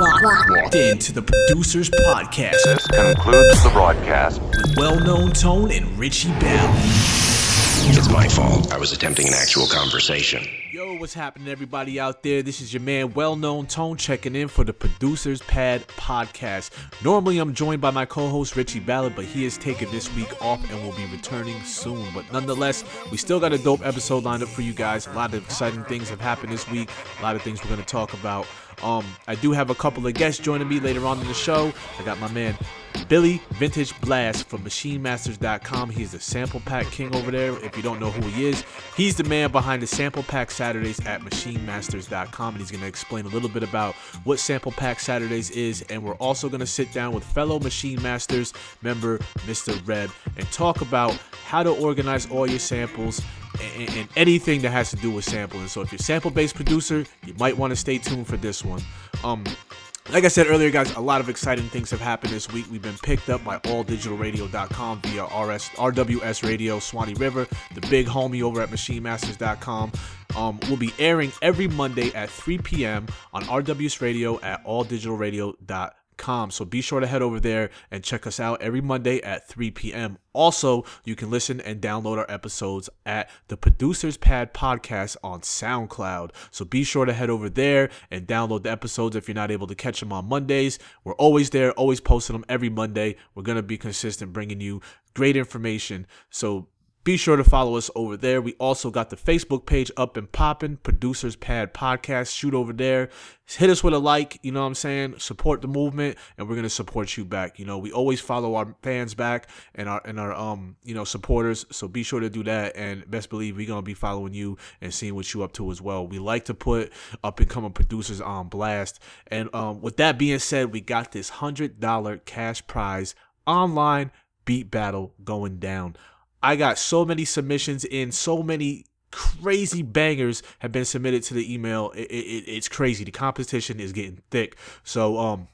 Locked into the Producers Podcast. This concludes the broadcast. With well-known Tone and Richie Bell. It's my fault. I was attempting an actual conversation. Yo, what's happening, everybody out there? This is your man, well-known Tone, checking in for the Producers Pad podcast. Normally, I'm joined by my co-host Richie Ballard, but he is taking this week off and will be returning soon. But nonetheless, we still got a dope episode lined up for you guys. A lot of exciting things have happened this week. A lot of things we're going to talk about. Um, I do have a couple of guests joining me later on in the show. I got my man Billy Vintage Blass from MaschineMasters.com. He's the sample pack king over there. If you don't know who he is, he's the man behind the sample pack Saturdays at MaschineMasters.com, and he's going to explain a little bit about what sample pack Saturdays is. And we're also going to sit down with fellow Maschine Masters member Mr. Reb and talk about how to organize all your samples and, anything that has to do with sampling. So if you're sample based producer, you might want to stay tuned for this one. Um, like I said earlier, guys, a lot of exciting things have happened this week. We've been picked up by alldigitalradio.com via RS, RWS Radio, Swanee River, the big homie over at MaschineMasters.com. Um, will be airing every Monday at 3 p.m. on RWS Radio at alldigitalradio.com so be sure to head over there and check us out every Monday at 3 p.m. Also, you can listen and download our episodes at the Producers Pad podcast on SoundCloud. So be sure to head over there and download the episodes if you're not able to catch them on Mondays. We're always there, always posting them every Monday. We're going to be consistent bringing you great information. So be sure to follow us over there. We also got the Facebook page up and popping, Producers Pad Podcast. Shoot over there. Hit us with a like, you know what I'm saying? Support the movement, and we're gonna support you back. You know, we always follow our fans back and our and our um, you know, supporters. So be sure to do that. And best believe we're gonna be following you and seeing what you up to as well. We like to put up and coming producers on blast. And um, with that being said, we got this hundred dollar cash prize online beat battle going down. I got so many submissions in, so many crazy bangers have been submitted to the email. It, it, it's crazy. The competition is getting thick. So, um,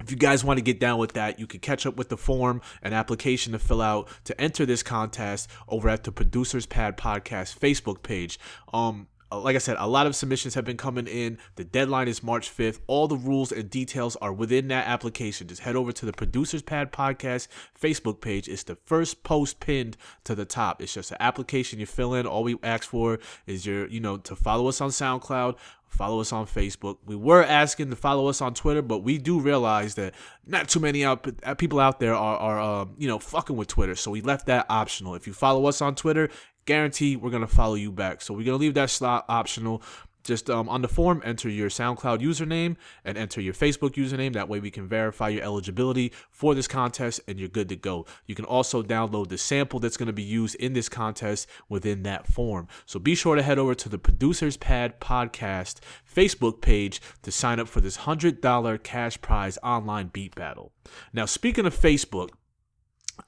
if you guys want to get down with that, you can catch up with the form and application to fill out to enter this contest over at the Producers Pad Podcast Facebook page. Um, like I said, a lot of submissions have been coming in. The deadline is March 5th. All the rules and details are within that application. Just head over to the Producers Pad Podcast Facebook page. It's the first post pinned to the top. It's just an application you fill in. All we ask for is your, you know, to follow us on SoundCloud, follow us on Facebook. We were asking to follow us on Twitter, but we do realize that not too many out, uh, people out there are, are um, you know, fucking with Twitter. So we left that optional. If you follow us on Twitter, guarantee we're gonna follow you back. So we're gonna leave that slot optional. Just um, on the form, enter your SoundCloud username and enter your Facebook username. That way, we can verify your eligibility for this contest and you're good to go. You can also download the sample that's going to be used in this contest within that form. So be sure to head over to the Producers Pad Podcast Facebook page to sign up for this $100 cash prize online beat battle. Now, speaking of Facebook,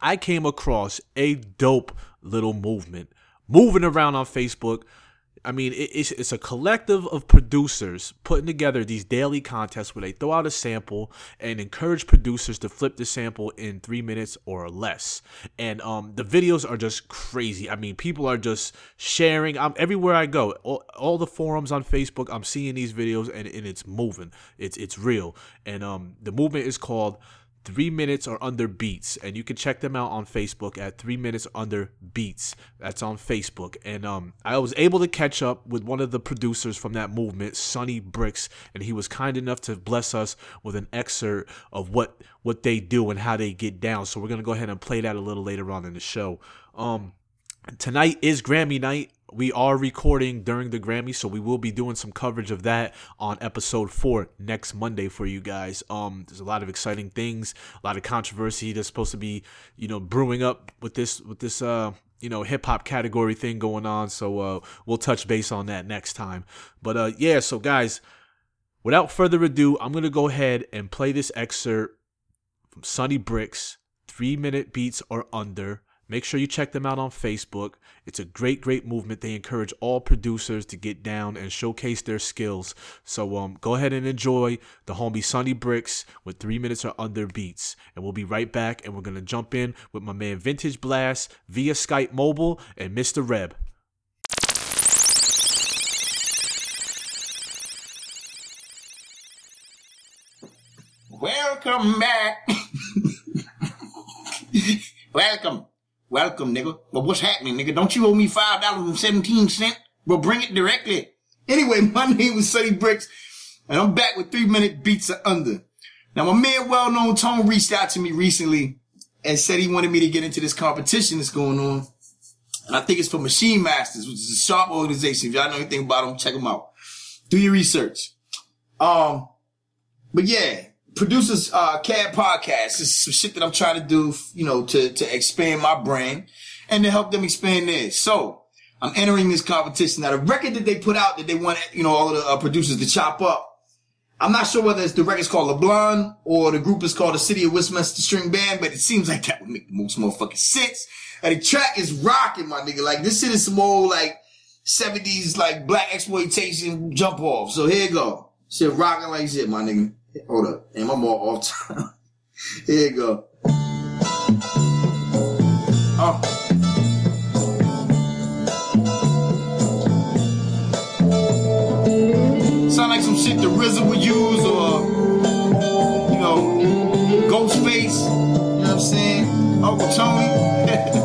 I came across a dope little movement moving around on Facebook. I mean, it's, it's a collective of producers putting together these daily contests where they throw out a sample and encourage producers to flip the sample in three minutes or less. And um, the videos are just crazy. I mean, people are just sharing. I'm everywhere I go, all, all the forums on Facebook. I'm seeing these videos and, and it's moving. It's it's real. And um, the movement is called Three Minutes or Under Beats, and you can check them out on Facebook at Three Minutes Under Beats. That's on Facebook, and um, I was able to catch up with one of the producers from that movement, Sonny Bricks, and he was kind enough to bless us with an excerpt of what what they do and how they get down. So we're gonna go ahead and play that a little later on in the show. Um, tonight is Grammy night we are recording during the Grammy, so we will be doing some coverage of that on episode four next Monday for you guys. Um, there's a lot of exciting things, a lot of controversy that's supposed to be, you know, brewing up with this with this uh you know hip hop category thing going on. So uh, we'll touch base on that next time. But uh, yeah, so guys, without further ado, I'm gonna go ahead and play this excerpt from Sonny Bricks, three minute beats or under. Make sure you check them out on Facebook. It's a great, great movement. They encourage all producers to get down and showcase their skills. So um, go ahead and enjoy the homie Sonny Bricks with three minutes or under beats. And we'll be right back and we're going to jump in with my man Vintage Blass via Skype Mobile and Mr. Reb. Welcome back. Welcome. Welcome, nigga. But what's happening, nigga? Don't you owe me five dollars and seventeen cent? Well, bring it directly. Anyway, my name is Sonny Bricks, and I'm back with three minute beats of under. Now, my man, well known Tone, reached out to me recently and said he wanted me to get into this competition that's going on. And I think it's for Maschine Masters, which is a sharp organization. If y'all know anything about them, check them out. Do your research. Um, but yeah, producers, uh, CAD podcast. Is some shit that I'm trying to do, you know, to, to expand my brand and to help them expand theirs. So I'm entering this competition. Now the record that they put out that they want, you know, all of the uh, producers to chop up. I'm not sure whether it's the record's called LeBlanc or the group is called the City of Westminster String Band, but it seems like that would make the most motherfucking sense. And the track is rocking, my nigga. Like this shit is some old like 70s like blaxploitation jump off. So here you go. Shit rocking like shit, my nigga. Hold up. Am I more off time? here you go. Oh. Sound like some shit the RZA would use or, you know, Ghostface. You know what I'm saying? Uncle Tony.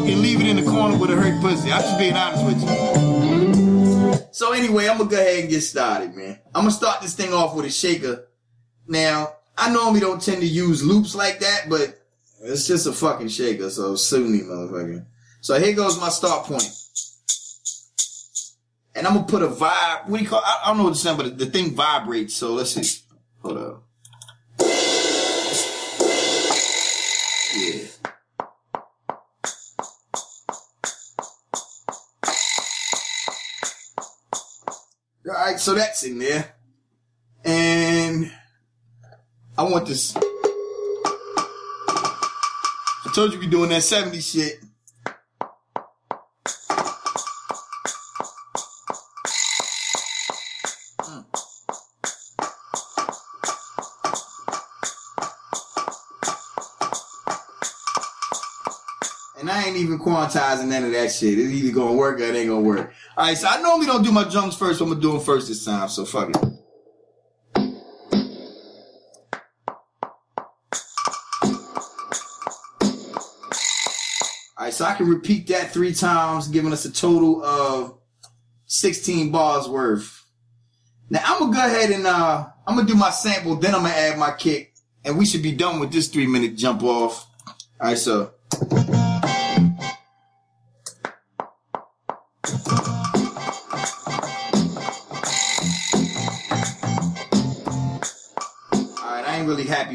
leave it in the corner with a hurt pussy. I'm just being honest with you. So anyway, I'm gonna go ahead and get started, man. I'm gonna start this thing off with a shaker. Now, I normally don't tend to use loops like that, but it's just a fucking shaker, so sue me, motherfucker. So here goes my start point. And I'm gonna put a vibe. What do you call? I, I don't know what the sound, but the thing vibrates. So let's see. Hold up. All right, so that's in there, and I want this. I told you we're doing that 70 shit. And I ain't even quantizing none of that shit. It's either gonna work or it ain't gonna work. Alright, so I normally don't do my drums first, but I'm gonna do them first this time, so fuck it. Alright, so I can repeat that three times, giving us a total of 16 bars worth. Now I'm gonna go ahead and uh I'm gonna do my sample, then I'm gonna add my kick, and we should be done with this three minute jump off. Alright, so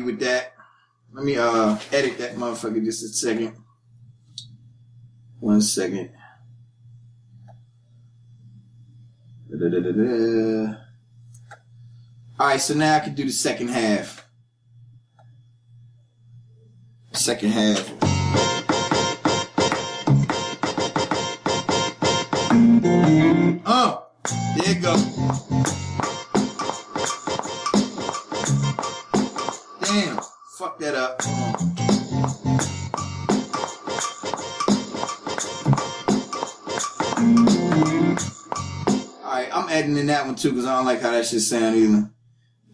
with that. Let me uh edit that motherfucker just a second. One second. Da-da-da-da-da. Alright, so now I can do the second half. Second half. I'm adding in that one too because I don't like how that shit sound either.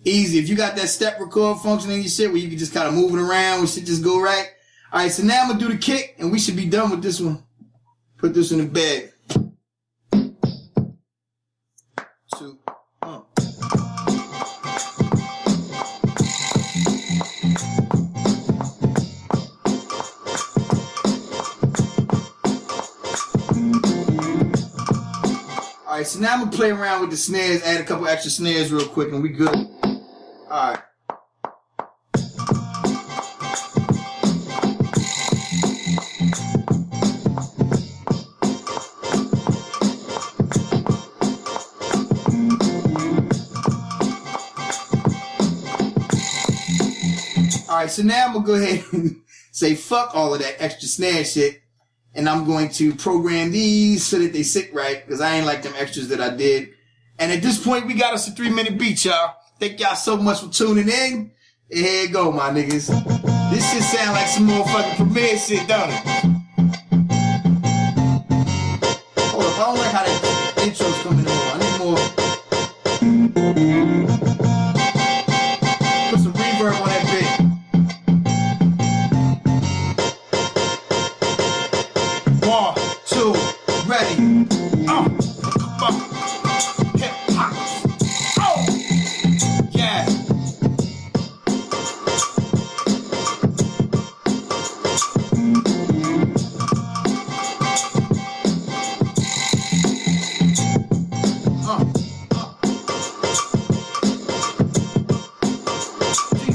Easy. If you got that step record function in your shit where you can just kind of move it around, we should just go right. Alright, so now I'm gonna do the kick and we should be done with this one. Put this in the bag. Two. Uh. So now I'm gonna play around with the snares, add a couple extra snares real quick, and we good. Alright. Alright, so now I'm gonna go ahead and say fuck all of that extra snare shit and I'm going to program these so that they sit right because I ain't like them extras that I did. And at this point, we got us a three minute beat, y'all. Thank y'all so much for tuning in. And here go, my niggas. This shit sound like some motherfucking Premier shit, don't it? Hold up, I don't like how that intro's coming on. I need more.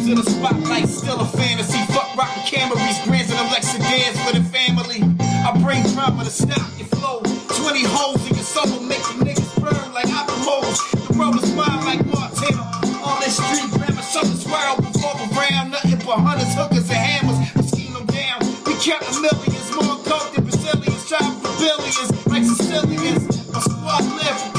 In the spotlight, still a fantasy. Fuck rockin' Camrys, grands and Alexa dance for the family. I bring drama to stop your flow. 20 holes in your soul, make the niggas burn like alcohols. The world is mine like Montana. On this street, grammar, shut the swirl, revolve around. Nothing but hunters, hookers, and hammers. We scheme them down. We count the millions, more coke than Brazilians, drive for billions like Sicilians. My squad live.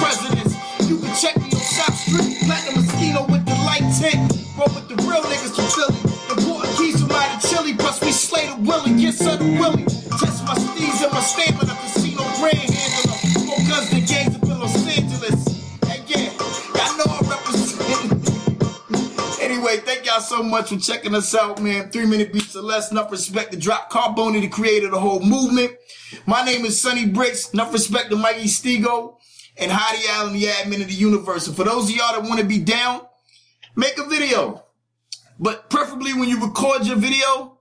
So much for checking us out, man. Three minute beats or less. Enough respect to drop Carboni, the creator of the whole movement. My name is Sonny Bricks. Enough respect to Mikey Stego and Heidi Allen, the admin of the universe. And for those of y'all that want to be down, make a video. But preferably when you record your video,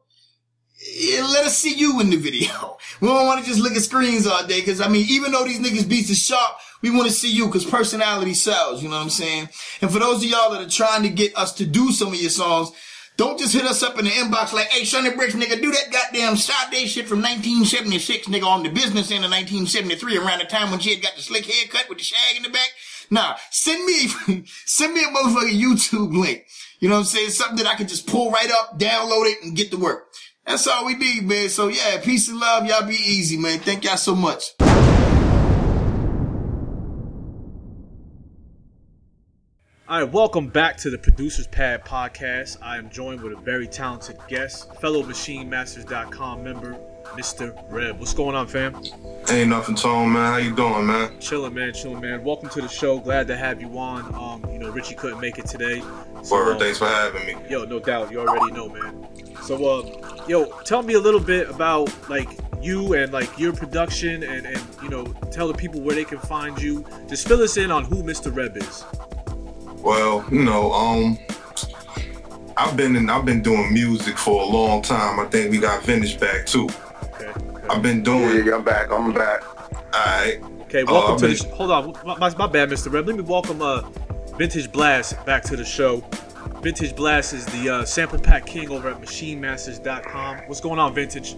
yeah, let us see you in the video. We don't want to just look at screens all day. Cause I mean, even though these niggas beats is sharp, we want to see you cause personality sells. You know what I'm saying? And for those of y'all that are trying to get us to do some of your songs, don't just hit us up in the inbox like, hey, Sonny Bricks, nigga, do that goddamn Sade shit from 1976, nigga, on the business end of 1973, around the time when she had got the slick haircut with the shag in the back. Nah, send me, send me a motherfucking YouTube link. You know what I'm saying? Something that I can just pull right up, download it, and get to work. That's all we need, man. So yeah, peace and love. Y'all be easy, man. Thank y'all so much. All right, welcome back to the Producers Pad podcast. I am joined with a very talented guest, fellow MaschineMasters.com member, Mr. Reb. What's going on, fam? Ain't nothing, Tone, man. How you doing, man? Chilling, man. Chilling, man. Welcome to the show. Glad to have you on. Um, you know, Richie couldn't make it today. So, Word, uh, thanks for having me. Yo, no doubt. You already know, man. So, uh, yo, tell me a little bit about like you and like your production, and and you know, tell the people where they can find you. Just fill us in on who Mr. Reb is. Well, you know, um, I've been in, I've been doing music for a long time. I think we got vintage back too. Okay. okay. I've been doing. yeah, I'm back. I'm back. Alright. Okay, welcome Uh, to the. man. Sh- hold on, my, my, my bad, Mr. Reb. Let me welcome uh, Vintage Blass back to the show. Vintage Blass is the uh, sample pack king over at MaschineMasters.com. What's going on, Vintage?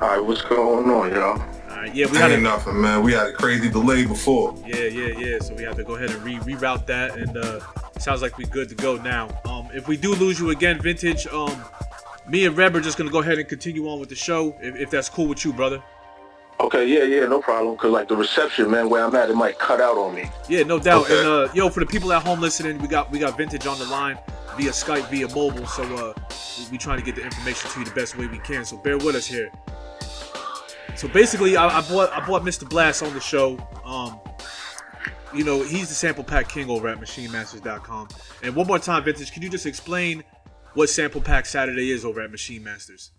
All right, what's going on, y'all? All right, yeah, we had Ain't nothing, man. We had a crazy delay before. yeah, yeah, yeah. So we have to go ahead and re- reroute that, and uh, sounds like we're good to go now. Um, if we do lose you again, Vintage, um, me and Reb are just gonna go ahead and continue on with the show, if, if that's cool with you, brother. Okay, yeah, yeah, no problem. Cause like the reception, man, where I'm at, it might cut out on me. Yeah, no doubt. Okay. And uh, yo, for the people at home listening, we got we got Vintage on the line via Skype, via mobile. So uh, we, we trying to get the information to you the best way we can. So bear with us here. So basically, I, I bought I bought Mr. Blass on the show. Um, you know, he's the sample pack king over at MaschineMasters.com. And one more time, Vintage, can you just explain what Sample Pack Saturday is over at Maschine Masters?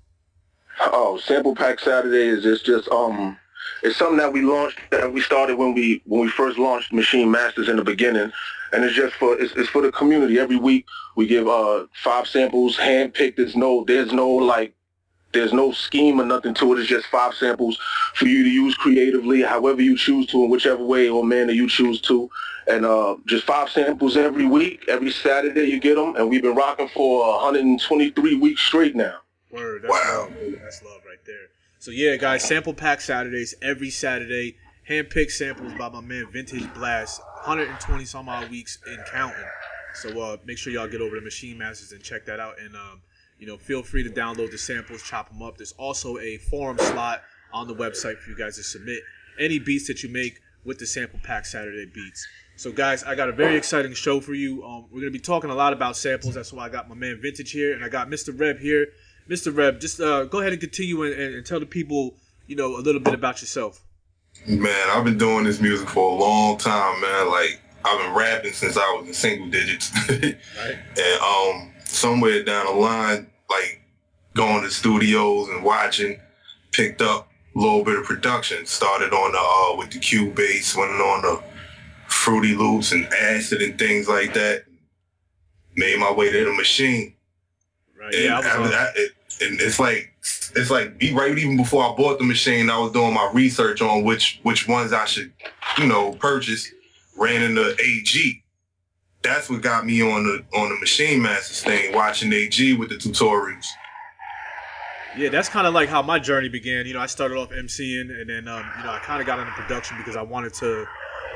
Oh, sample pack Saturday is just just um, it's something that we launched that we started when we when we first launched Maschine Masters in the beginning, and it's just for it's, it's for the community. Every week we give uh five samples, hand picked. There's no there's no like there's no scheme or nothing to it. It's just five samples for you to use creatively, however you choose to, in whichever way or manner you choose to. And uh, just five samples every week, every Saturday you get them. And we've been rocking for 123 weeks straight now. Word. That's Wow. love. That's love right there. So yeah, guys, sample pack Saturdays every Saturday. Handpicked samples by my man Vintage Blass. 120 some odd weeks in counting. So uh, make sure y'all get over to Maschine Masters and check that out. And um, you know, feel free to download the samples, chop them up. There's also a forum slot on the website for you guys to submit any beats that you make with the sample pack Saturday beats. So guys, I got a very exciting show for you. Um, we're gonna be talking a lot about samples. That's why I got my man Vintage here, and I got Mr. Reb here. Mr. Reb, just uh, go ahead and continue and, and, and tell the people, you know, a little bit about yourself. Man, I've been doing this music for a long time, man. Like I've been rapping since I was in single digits. Right. and um somewhere down the line, like going to studios and watching, picked up a little bit of production. Started on the uh with the Cubase, went on the Fruity Loops and Acid and things like that. Made my way to the machine. Right. And, Yeah, I was. after Uh, that, it, and it's like it's like right even before I bought the machine, I was doing my research on which which ones I should, you know, purchase. Ran into AG. That's what got me on the on the Maschine Masters thing, watching AG with the tutorials. Yeah, that's kind of like how my journey began. You know, I started off MCing, and then um, you know I kind of got into production because I wanted to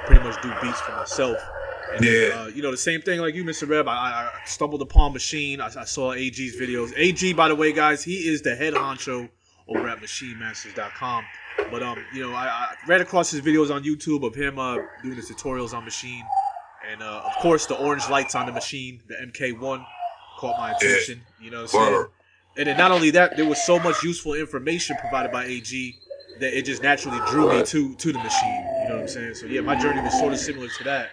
pretty much do beats for myself. And, Yeah. Uh, you know, the same thing like you, Mr. Reb. I, I stumbled upon Machine. I, I saw AG's videos. AG, by the way, guys, he is the head honcho over at MaschineMasters.com. But um, you know, I, I ran across his videos on YouTube of him uh doing his tutorials on Machine, and uh, of course the orange lights on the Machine, the MK1, caught my attention. You know, what I'm saying? And then not only that, there was so much useful information provided by AG that it just naturally drew me to to the machine. You know what I'm saying? So yeah, my journey was sort of similar to that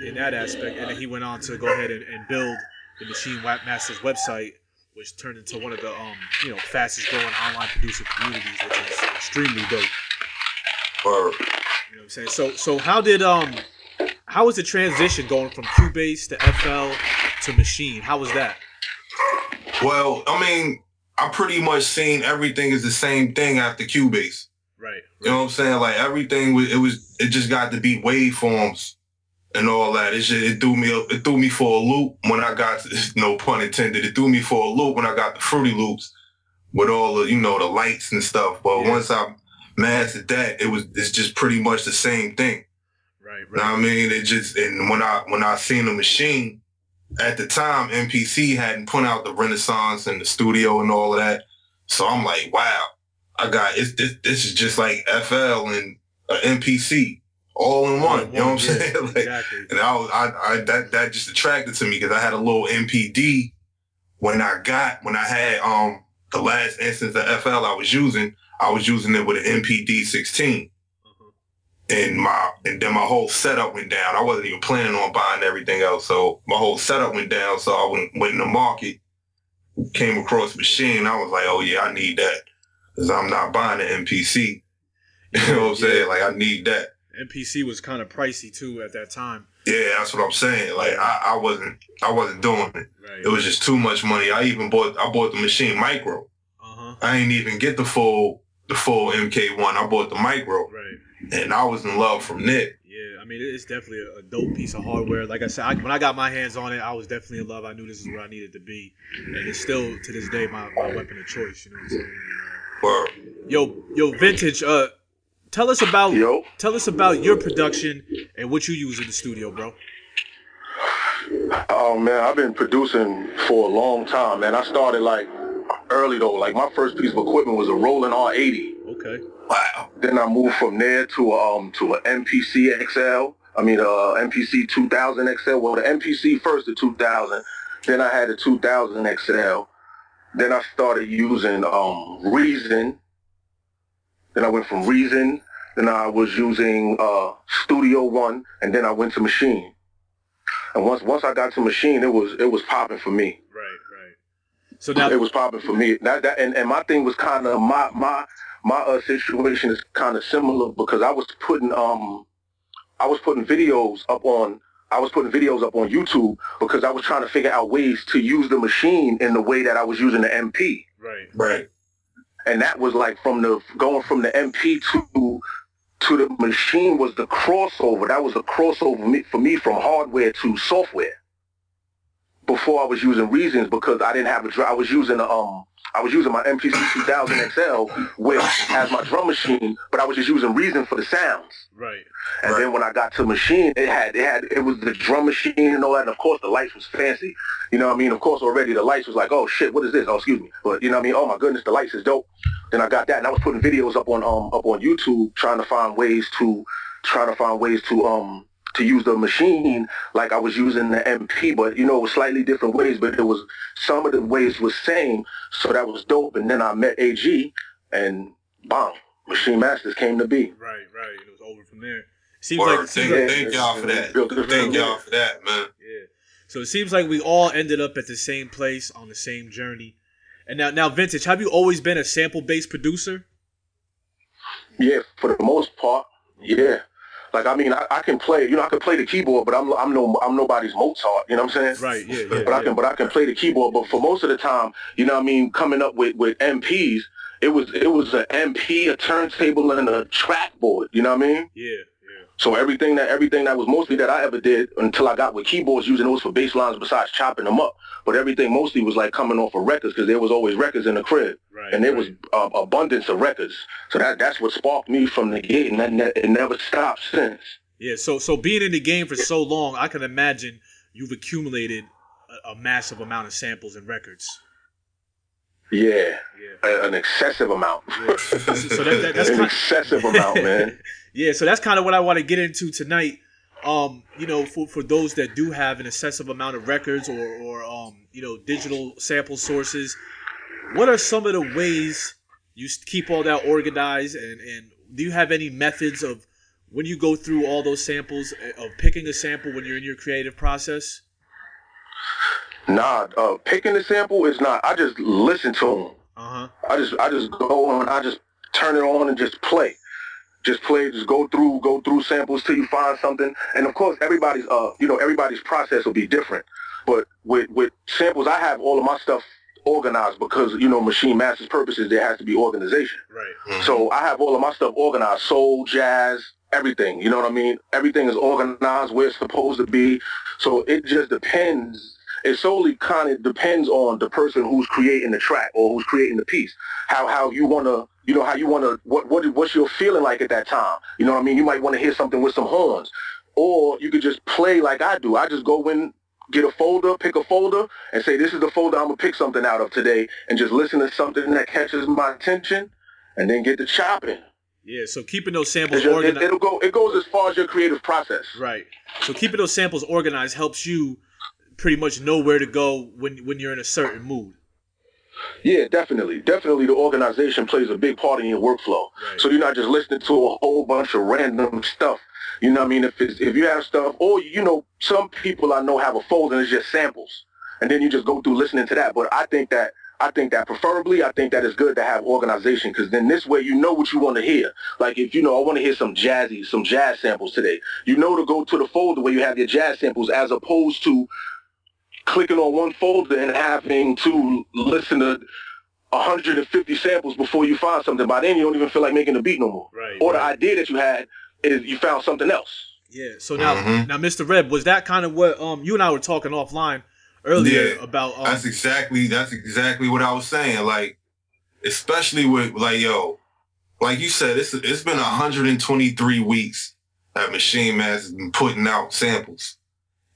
in, in that aspect. And then he went on to go ahead and, and build the Maschine Masters website, which turned into one of the um you know fastest growing online producer communities, which is extremely dope. Word. You know what I'm saying? So so how did um how was the transition going from Cubase to FL to Machine? How was that? Well, I mean, I pretty much seen everything is the same thing after Cubase. Right. You know what I'm saying? Like everything was, it was, it just got to be waveforms and all that. It just, it threw me, it threw me for a loop when I got, to, no pun intended, it threw me for a loop when I got the Fruity Loops with all the, you know, the lights and stuff. But Yeah. once I mastered that, it was, it's just pretty much the same thing. Right. You know what I mean? It just and when I when I seen the machine at the time, MPC hadn't put out the Renaissance and the studio and all of that. So I'm like, wow, I got it's this this is just like FL and uh, MPC all in one. You know what I'm Yeah, saying? like, exactly. and I, was, I, I that that just attracted to me because I had a little MPD when I got when I had um the last instance of FL I was using. I was using it with an MPD 16 Uh-huh. And my and then my whole setup went down. I wasn't even planning on buying everything else, so my whole setup went down. So I went went in the market, came across machine. I was like, oh yeah, I need that because I'm not buying an MPC. You know what I'm saying? Like I need that. MPC was kind of pricey too at that time. Yeah, that's what I'm saying. Like I, I wasn't I wasn't doing it. Right. It was just too much money. I even bought I bought the machine micro. Uh huh. I ain't even get the full the full MK1. I bought the micro, Right. And I was in love from Nick. Yeah. I mean, it's definitely a, a dope piece of hardware. Like I said, I, when I got my hands on it, I was definitely in love. I knew this is where I needed to be, and it's still to this day my, my weapon of choice. You know what I'm saying? Word. Yo, yo, vintage. Uh, tell us about Yo. tell us about your production and what you use in the studio, bro. Oh man, I've been producing for a long time, man. I started like early though. Like my first piece of equipment was a Roland R80. Okay. Wow. Then I moved from there to um to an MPC XL. I mean, uh, MPC 2000 XL. Well, the MPC first, the 2000. Then I had the 2000 XL. Then I started using um Reason. Then I went from Reason. Then I was using uh Studio One, and then I went to Machine. And once once I got to Machine, it was it was popping for me. Right. Right. So now, it was popping for me. That, that and, and my thing was kind of my my my uh, situation is kind of similar because I was putting um I was putting videos up on I was putting videos up on YouTube because I was trying to figure out ways to use the machine in the way that I was using the MP. right. Right. And that was like from the going from the MP to to the machine was the crossover. That was the crossover for me from hardware to software. Before I was using Reasons because I didn't have a drum. I was using a, um I was using my MPC 2000 XL which has my drum machine, but I was just using Reason for the sounds. Right. And Right. then when I got to machine, it had it had it was the drum machine and all that. And of course, the lights was fancy. You know what I mean? Of course, already the lights was like, oh shit, what is this? Oh, excuse me. But you know what I mean? Oh my goodness, the lights is dope. Then I got that, and I was putting videos up on um up on YouTube, trying to find ways to trying to find ways to um to use the machine like I was using the MP, but you know, it was slightly different ways. But it was some of the ways was same, so that was dope. And then I met AG, and bang, Maschine Masters came to be. Right. Right. It was over from there. Seems Word. like, seems Thank, like thank y'all for that. Built it Thank y'all for that, man. Yeah. So it seems like we all ended up at the same place on the same journey. And now, now, vintage. Have you always been a sample-based producer? Yeah, for the most part, yeah. Like I mean, I, I can play. You know, I can play the keyboard, but I'm I'm no I'm nobody's Mozart. You know what I'm saying? Right. Yeah. Yeah. But I yeah. can but I can play the keyboard. But for most of the time, you know what I mean, coming up with with MPs, it was it was an MP, a turntable, and a track board. You know what I mean? Yeah. So everything that everything that was mostly that I ever did until I got with keyboards using those for bass lines besides chopping them up. But everything mostly was like coming off of records because there was always records in the crib. Right, and there right. was uh, abundance of records. So that that's what sparked me from the gate and that ne- it never stopped since. Yeah, so so being in the game for so long, I can imagine you've accumulated a, a massive amount of samples and records. Yeah. Yeah. A- an excessive amount. Yeah. So, that, that, that's an excessive amount, man. yeah, so that's kind of what I want to get into tonight. Um, you know, for, for those that do have an excessive amount of records or, or um, you know, digital sample sources, what are some of the ways you keep all that organized and, and do you have any methods of when you go through all those samples uh, of picking a sample when you're in your creative process? Nah, uh, picking the sample is not. I just listen to them. Uh-huh. I just I just go on. I just turn it on and just play. Just play. Just go through go through samples till you find something. And of course, everybody's uh you know everybody's process will be different. But with with samples, I have all of my stuff organized because you know machine masters purposes there has to be organization. Right. So I have all of my stuff organized, soul, jazz, everything. You know what I mean? Everything is organized where it's supposed to be. So it just depends. It solely kind of depends on the person who's creating the track or who's creating the piece. How how you want to, you know, how you want to, what what what's your feeling like at that time? You know what I mean? You might want to hear something with some horns, or you could just play like I do. I just go in. Get a folder, pick a folder, and say, this is the folder I'm going to pick something out of today, and just listen to something that catches my attention, and then get to chopping. Yeah, so keeping those samples just- it, organized. it'll go. It goes as far as your creative process. Right. So keeping those samples organized helps you pretty much know where to go when when you're in a certain mood. Yeah, definitely. Definitely, the organization plays a big part in your workflow. Right. So you're not just listening to a whole bunch of random stuff. You know what I mean? If it's, if you have stuff, or you know, some people I know have a folder and it's just samples, and then you just go through listening to that. But I think that. I think that preferably, I think that it's good to have organization because then this way you know what you want to hear. Like if you know, I want to hear some jazzy, some jazz samples today. You know to go to the folder where you have your jazz samples as opposed to clicking on one folder and having to listen to 150 samples before you find something. By then, you don't even feel like making a beat no more. Right, Or the idea that you had is you found something else. Yeah. So now Mhm. now Mr. Reb, was that kind of what um you and I were talking offline earlier Yeah, about um That's exactly that's exactly what I was saying. Like, especially with like yo, like you said, it's it's been 123 weeks that Machine Mass has been putting out samples,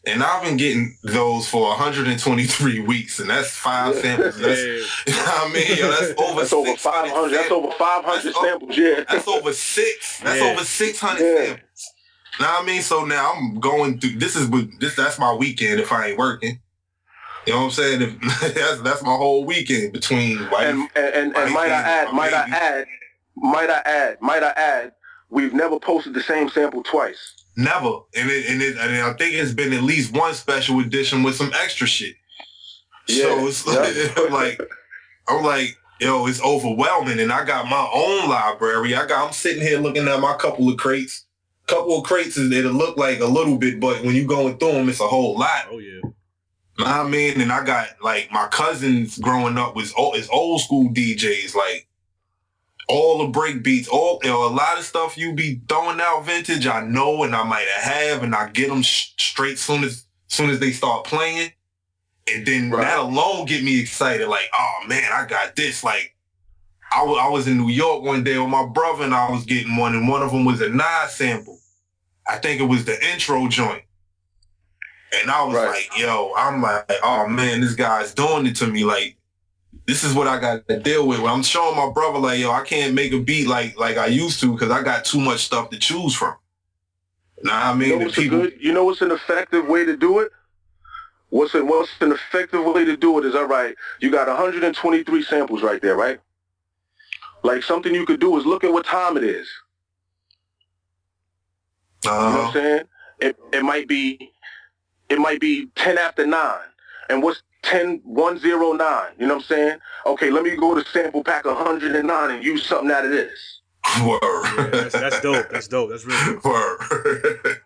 and I've been getting those for 123 weeks, and that's five Yeah. samples. That's, yeah, you know what I mean? Yo, that's over That's over 500. That's over 500 That's o- samples. Yeah. That's over six. That's Yeah. over six hundred Yeah. samples. Know what I mean? So now I'm going through. This is this. That's my weekend if I ain't working. You know what I'm saying? If, that's that's my whole weekend between white. and and, and, and might I add, might I add, might I add, might I add, we've never posted the same sample twice. Never, and it, and, it, and I think it's been at least one special edition with some extra shit. Yeah, so it's yeah. like I'm like. Yo, it's overwhelming, and I got my own library. I got. I'm sitting here looking at my couple of crates. Couple of crates is it'll look like a little bit, but when you going through them, it's a whole lot. oh yeah. Know what I mean, and I got like my cousins growing up was old, is old school DJs, like all the break beats, all you know, a lot of stuff you be throwing out vintage. I know, and I might have, and I get them sh- straight soon as soon as they start playing, and then Right. that alone get me excited. Like, oh man, I got this. Like, I was in New York one day with my brother, and I was getting one, and one of them was a Nas sample. I think it was the intro joint. And I was Right. like, yo, I'm like, oh man, this guy's doing it to me. Like, this is what I got to deal with. I'm showing my brother, like, yo, I can't make a beat like like I used to because I got too much stuff to choose from. Nah, I mean, You know what's people. good? You know what's an effective way to do it? What's an, what's an effective way to do it is all right. You got 123 samples right there, right? Like something you could do is look at what time it is. You know what I'm uh-huh. saying? It it might be it might be 10 after 9. And what's 10 109? You know what I'm saying? Okay, let me go to sample pack 109 and use something out of this. word. Yeah, that's, that's dope. That's dope. That's really dope. word.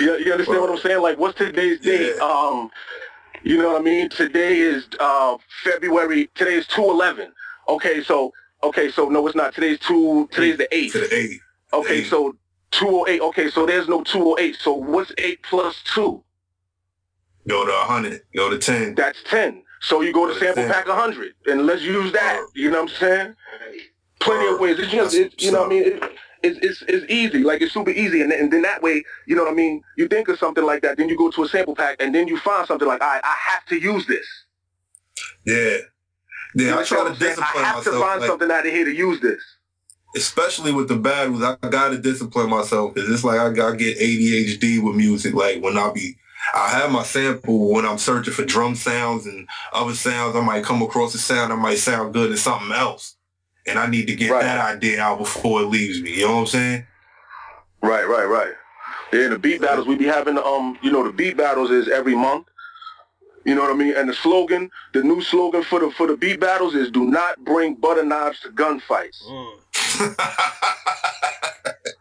You, you understand what I'm saying? Like what's today's date? Yeah. Um you know what I mean? Today is uh February today is 211. Okay, so okay, so no it's not. Today's 2 today's the 8th. to the eight. Okay, Eight. so 208. Okay, so there's no 208. So what's 8 plus 2? Go to 100. Go to 10. That's 10. So you go to That's sample 10. pack 100. And let's use that. You know what I'm saying? Plenty of ways. It's just, it's, you know what I mean? It, it's, it's, it's easy. Like, it's super easy. And, then- and then that way, you know what I mean? You think of something like that. Then you go to a sample pack. And then you find something like, all right, I have to use this. Yeah. You Yeah, know I try to discipline I have myself. to find like, something out of here to use this. especially with the battles, I gotta discipline myself because it's like I gotta get ADHD with music. Like when I be, I have my sample when I'm searching for drum sounds and other sounds. I might come across a sound that might sound good in something else, and I need to get Right. that idea out before it leaves me. You know what I'm saying? Right, right, right. Yeah, the beat battles we be having. Um, you know, the beat battles is every month. You know what I mean? And the slogan, the new slogan for the for the beat battles is "Do not bring butter knives to gunfights."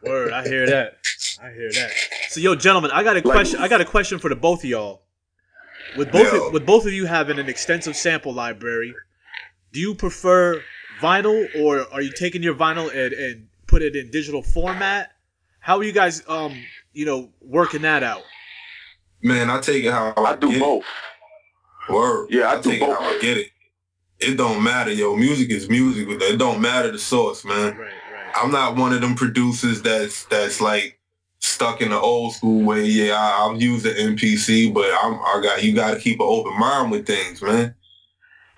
Word, I hear that. I hear that. So, yo, gentlemen, I got a Like- question. I got a question for the both of y'all. With both Yo. of, with both of you having an extensive sample library, do you prefer vinyl or are you taking your vinyl and, and put it in digital format? How are you guys, um, you know, working that out? Man, I take it how I, I do get both. It. Word. Yeah, I do take both. it how I get it. It don't matter, yo. Music is music. But it don't matter the source, man. Right, right. I'm not one of them producers that's that's like stuck in the old school way. Yeah, I, I'll use the MPC, but I'm I got you got to keep an open mind with things, man.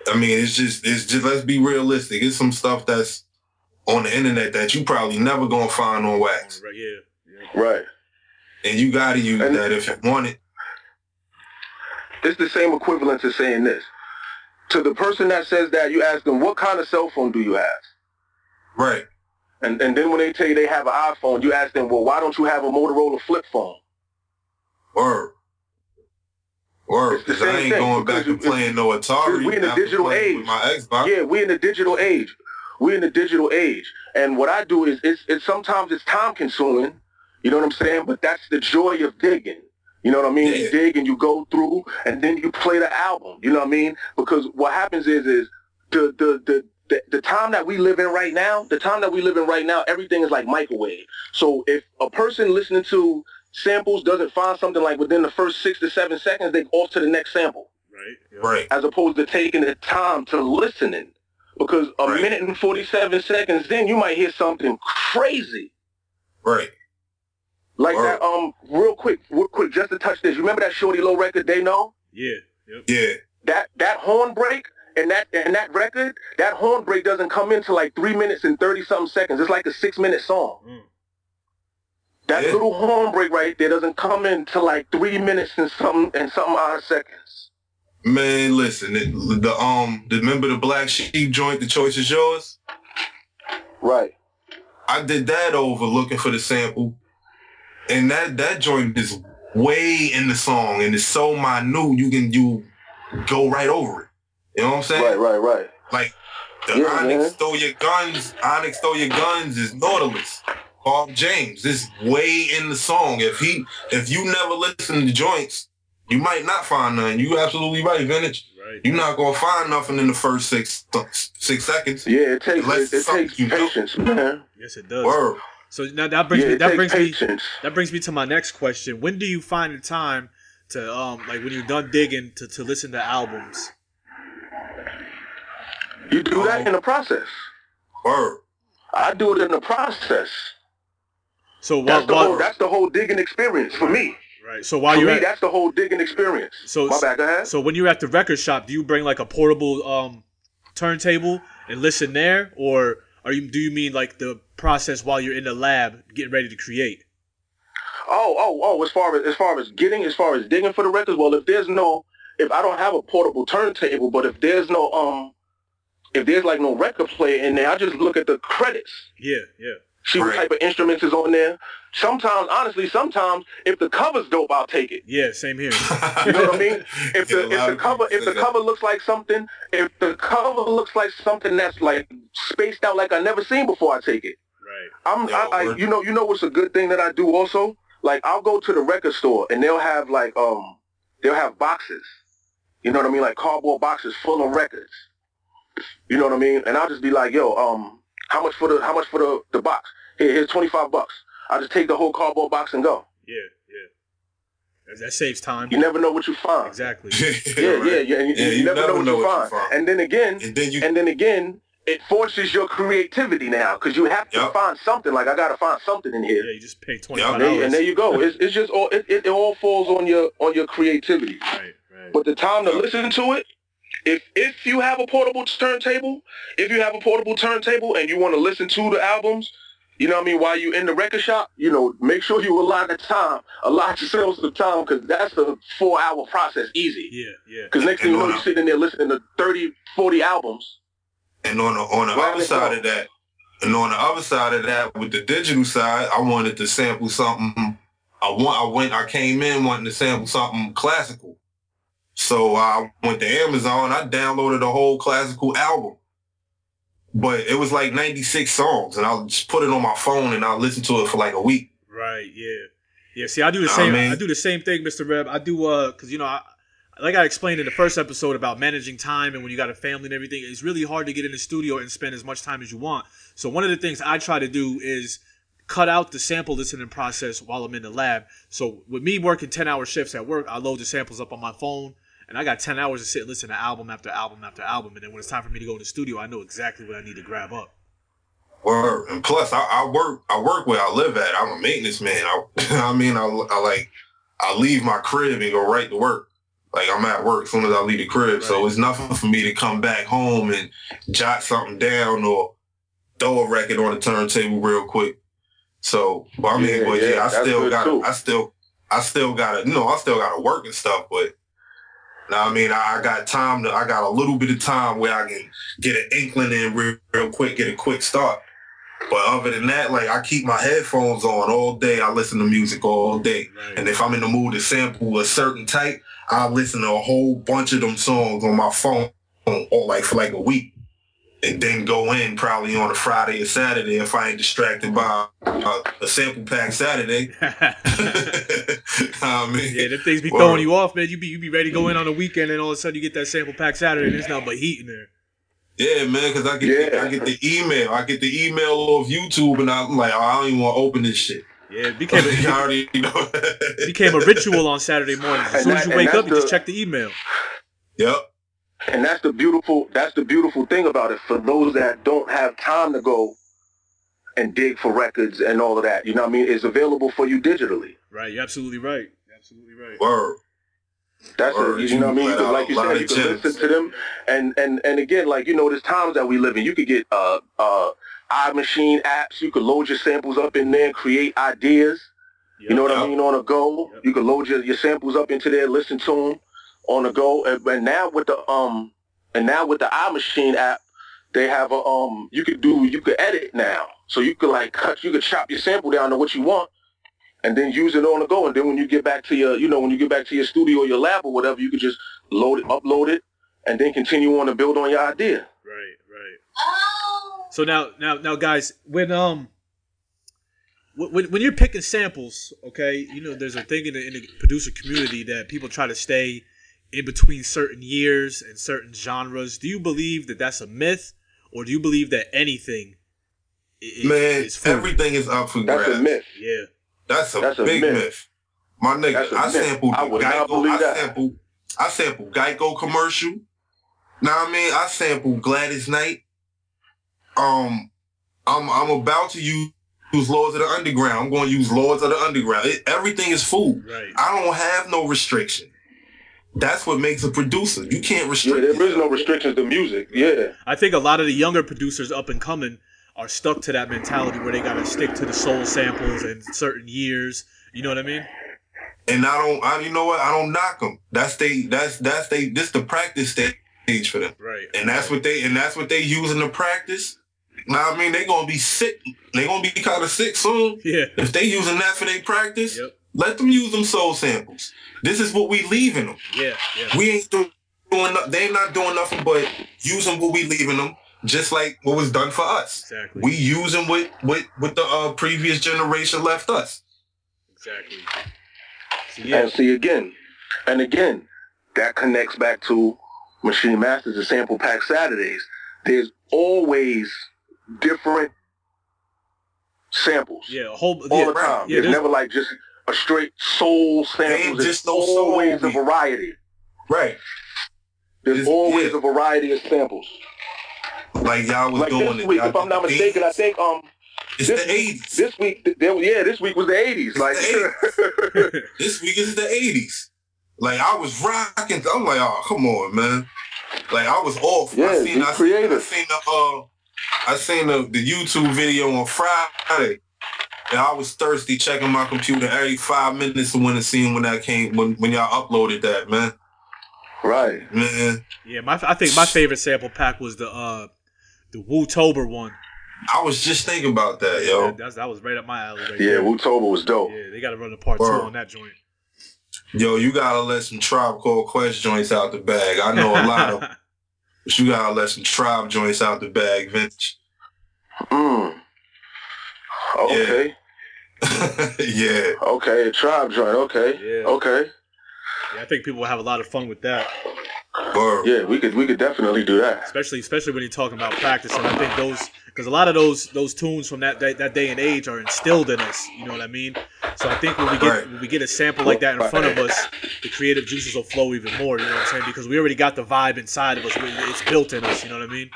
I mean, it's just it's just let's be realistic. It's some stuff that's on the internet that you probably never gonna find on wax, Right, yeah. yeah. Right. and you got to use And- that if you want it. It's the same equivalent to saying this. To the person that says that, you ask them, "What kind of cell phone do you have?" Right. And and then when they tell you they have an iPhone, you ask them, "Well, why don't you have a Motorola flip phone?" Word. Word. Because I ain't thing, going back you- playing no Atari. we in the digital age. with my Xbox. Yeah, we in the digital age. We in the digital age. And what I do is it's, it's sometimes it's time consuming. You know what I'm saying? But that's the joy of digging. You know what I mean? Yeah. You dig and you go through and then you play the album. You know what I mean? Because what happens is is the the the the, the time that we live in right now, the time that we live in right now, everything is like microwave. So if a person listening to samples doesn't find something like within the first six to seven seconds, they go off to the next sample Right. yeah. Right. as opposed to taking the time to listening. Because a Right. minute and 47 seconds, then you might hear something crazy. Right. Like Word. that, um, real quick, real quick, just to touch this. You remember that Shorty Low record, They Know? Yeah. Yep. Yeah. That, that horn break and that, and that record, that horn break doesn't come into like three minutes and 30 something seconds. It's like a six minute song. Mm. That Yeah. little horn break right there doesn't come into like three minutes and something, and something odd seconds. Man, listen, it, the um, the remember the Black Sheep joint, the choice is yours. Right. I did that over looking for the sample, and that that joint is way in the song, and it's so minute you can you go right over it. You know what I'm saying? Right, right, right. Like the Yeah, Onyx man. stole your guns. Onyx stole your guns is Nautilus. Bob James. is way in the song. If he, if you never listen to joints, you might not find none. You absolutely right, vintage. Right. You're not gonna find nothing in the first six six seconds. Yeah, it takes, Unless it, it takes you know. patience, man. Yes, it does. Word. So now that brings Yeah, me that takes brings me that brings me to my next question. When do you find the time to um like when you're done digging to, to listen to albums? You do that Oh. in the process. Word. I do it in the process. So while, That's the while whole. That's the whole digging experience for me. right. So while you're me, at, that's the whole digging experience. so My bad. Go ahead. so when you're at the record shop, do you bring like a portable um turntable and listen there, or are you do you mean like the process while you're in the lab getting ready to create? Oh, oh, oh. As far as as far as getting, as far as digging for the records. Well, if there's no, if I don't have a portable turntable, but if there's no um, if there's like no record player in there, I just look at the credits. Yeah, yeah. See what type of instruments is on there. Sometimes, honestly, sometimes if the cover's dope, I'll take it. Yeah, same here. You know what I mean? If the if the cover if the that. cover looks like something, if the cover looks like something that's like spaced out like I never seen before, I take it. Right. I'm Yo, I, I you know you know what's a good thing that I do also? Like I'll go to the record store and they'll have like um they'll have boxes. You know what I mean? Like cardboard boxes full of records. You know what I mean? And I'll just be like, yo, um, how much for the how much for the, the box? Here, here's twenty five bucks. I just take the whole cardboard box and go. Yeah, yeah. That, that saves time. You never know what you find. Exactly. Yeah, right. yeah, yeah. And you, Yeah, you never, know, what, you, find. And then again, And then you- and then again, it forces your creativity now because you have to Yup. find something. Like I gotta find something in here. Yeah, you just pay twenty Yeah, And there- dollars. and there you go. It's, it's just all it, it, it all falls on your on your creativity. Right, right. But the time to listen to it, if if you have a portable turntable, if you have a portable turntable and you want to listen to the albums, you know what I mean, while you in the record shop, you know, make sure you allot the time, allot yourself some time, because that's a four hour process easy. yeah, yeah. Because next thing you know, you're sitting there listening to 30, 40 albums. And on the on the Why other side go? of that, and on the other side of that, with the digital side, I wanted to sample something. I want. I went. I came in wanting to sample something classical. So I went to Amazon. I downloaded a whole classical album, but it was like ninety six songs, and I just put it on my phone and I listened to it for like a week. Right, yeah. Yeah, see I do the same I mean? I do the same thing, Mr. Reb. I do uh cuz you know, I like I explained in the first episode about managing time and when you got a family and everything, it's really hard to get in the studio and spend as much time as you want. So one of the things I try to do is cut out the sample listening process while I'm in the lab. So with me working 10 hour shifts at work, I load the samples up on my phone and I got 10 hours to sit and listen to album after album after album. And then when it's time for me to go in the studio, I know exactly what I need to grab up. Word. And plus, I, I work. I work where I live at. I'm a maintenance man. I, I mean, I, I like. I leave my crib and go right to work. Like I'm at work as soon as I leave the crib. So it's nothing for me to come back home and jot something down or throw a record on the turntable real quick. So, but I mean, Yeah, but yeah, yeah, I still got. I still. I still got to. You know, I still got to work and stuff. But now, I mean, I, I got time to. I got a little bit of time where I can get an inkling in real, real quick, get a quick start. But other than that, like I keep my headphones on all day. I listen to music all day. Right. And if I'm in the mood to sample a certain type, I listen to a whole bunch of them songs on my phone or like for like a week. And then go in probably on a Friday or Saturday if I ain't distracted by uh, a sample pack Saturday. I mean, Yeah, them things be Word. throwing you off, man. You be you be ready to go in on a weekend, and all of a sudden you get that sample pack Saturday, and there's nothing but heat in there. Yeah, man, because I get the, I get the email, I get the email off YouTube, and I'm like, oh, I don't even want to open this shit. Yeah, it became I a, already know. it became a ritual on Saturday mornings. As soon as you wake that's up, you just check the email. yep. And that's the beautiful that's the beautiful thing about it for those that don't have time to go and dig for records and all of that. You know what I mean? It's available for you digitally. Right, you're absolutely right. You're absolutely right. Word. That's Word. a, you know what I mean? You You like you said, you of can gems. listen to them, and and and again, like you know, there's times that we live in. You could get uh uh iMaschine apps. You could load your samples up in there, and create ideas. You know what I mean? On a go, Yep. you could load your, your samples up into there, listen to them on the go. And, and now with the um, and now with the iMaschine app, they have a um, you could do, you could edit now. So you could like cut, you could chop your sample down to what you want, and then use it on the go. And then when you get back to your, you know, when you get back to your studio or your lab or whatever, you could just load it, upload it, and then continue on to build on your idea. Right, right. So now, now, now, guys, when um, when when you're picking samples, okay, you know, there's a thing in the, in the producer community that people try to stay in between certain years and certain genres. Do you believe that that's a myth, or do you believe that anything i- i- Man, is everything is up for grabs. That's a myth. Yeah, That's a That's a big myth. myth. My nigga, I a I myth. sampled I the would not Geico. believe I that. sampled. I sampled Geico commercial. Now I mean, I sampled Gladys Knight. Um, I'm I'm about to use, use Lords of the Underground. I'm going to use Lords of the Underground. It, everything is food. right. I don't have no restriction. That's what makes a producer. You can't restrict. Yeah, restrict. there is no restrictions to music. Yeah. I think a lot of the younger producers up and coming are stuck to that mentality where they gotta stick to the soul samples and certain years. You know what I mean? And I don't. I you know what? I don't knock them. That's they. That's that's they. This the practice stage for them. Right. and that's what they and that's what they use in the practice. Now I mean they gonna be sick. They gonna be kind of sick soon. Yeah. If they using that for their practice, Yep. Let them use them soul samples. This is what we leaving them. Yeah. Yeah. We ain't do- doing. no- They not doing nothing but using what we leaving them. Just like what was done for us. Exactly. We using what what what the uh, previous generation left us. Exactly. So, yeah. And see again, and again, that connects back to Maschine Masters and Sample Pack Saturdays. There's always different samples. Yeah, a whole All yeah, the time. Yeah, it's never like just a straight soul sample. There's just no always a variety. Right. There's It's- always yeah. a variety of samples. Like y'all was Like doing this week, y'all if I'm not mistaken, I think um it's this the eighties. this week th- there, yeah, this week was the eighties. Like the This week is the eighties. Like I was rocking. I'm like, oh, come on, man. Like I was off. Yeah, I seen, I, creative. I seen the uh, I seen the, the YouTube video on Friday, and I was thirsty checking my computer every five minutes to when it seen when that came when when y'all uploaded that, man. right. Man, yeah. My I think my favorite sample pack was the uh the Wu Tober one. I was just thinking about that, Yeah, yo. that's, that was right up my alley. Right Yeah, there. Wutober was dope. Yeah, they got to run a part two on that joint. Yo, you gotta let some Tribe Called Quest joints out the bag. I know a lot of, but you gotta let some Tribe joints out the bag, Vintage. Mm. Okay. yeah. Okay. Tribe joint. Okay. Yeah. Okay. Yeah, I think people will have a lot of fun with that, Word. Yeah, we could we could definitely do that. especially especially when you're talking about practicing. I think those because a lot of those those tunes from that, that that day and age are instilled in us. You know what I mean? So I think when we get Right. when we get a sample like that in front of us, the creative juices will flow even more. You know what I'm saying? Because we already got the vibe inside of us. It's built in us. You know what I mean?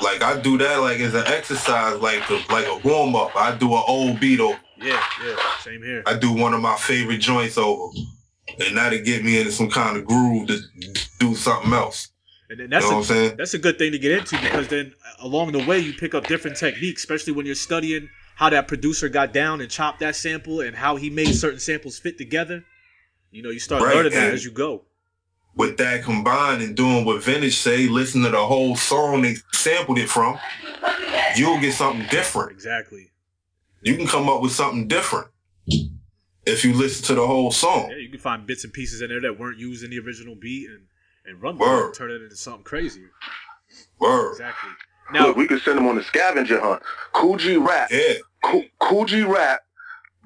Like I do that like as an exercise, like a, like a warm up. I do an old beat over. Yeah, yeah. Same here. I do one of my favorite joints over, and that'll get me into some kind of groove to do something else. And then You that's know a, what I'm saying? that's a good thing to get into because then uh, along the way you pick up different techniques, especially when you're studying how that producer got down and chopped that sample and how he made certain samples fit together. You know, you start Right, learning that and- as you go. With that combined and doing what Vintage say, listen to the whole song they sampled it from, you'll get something different. Exactly. You can come up with something different if you listen to the whole song. Yeah, you can find bits and pieces in there that weren't used in the original beat and and run Word. and turn it into something crazy. Word. Exactly. Now, Look, we could send them on a scavenger hunt. Kool G Rap, Yeah. Coo- Kool G Rap,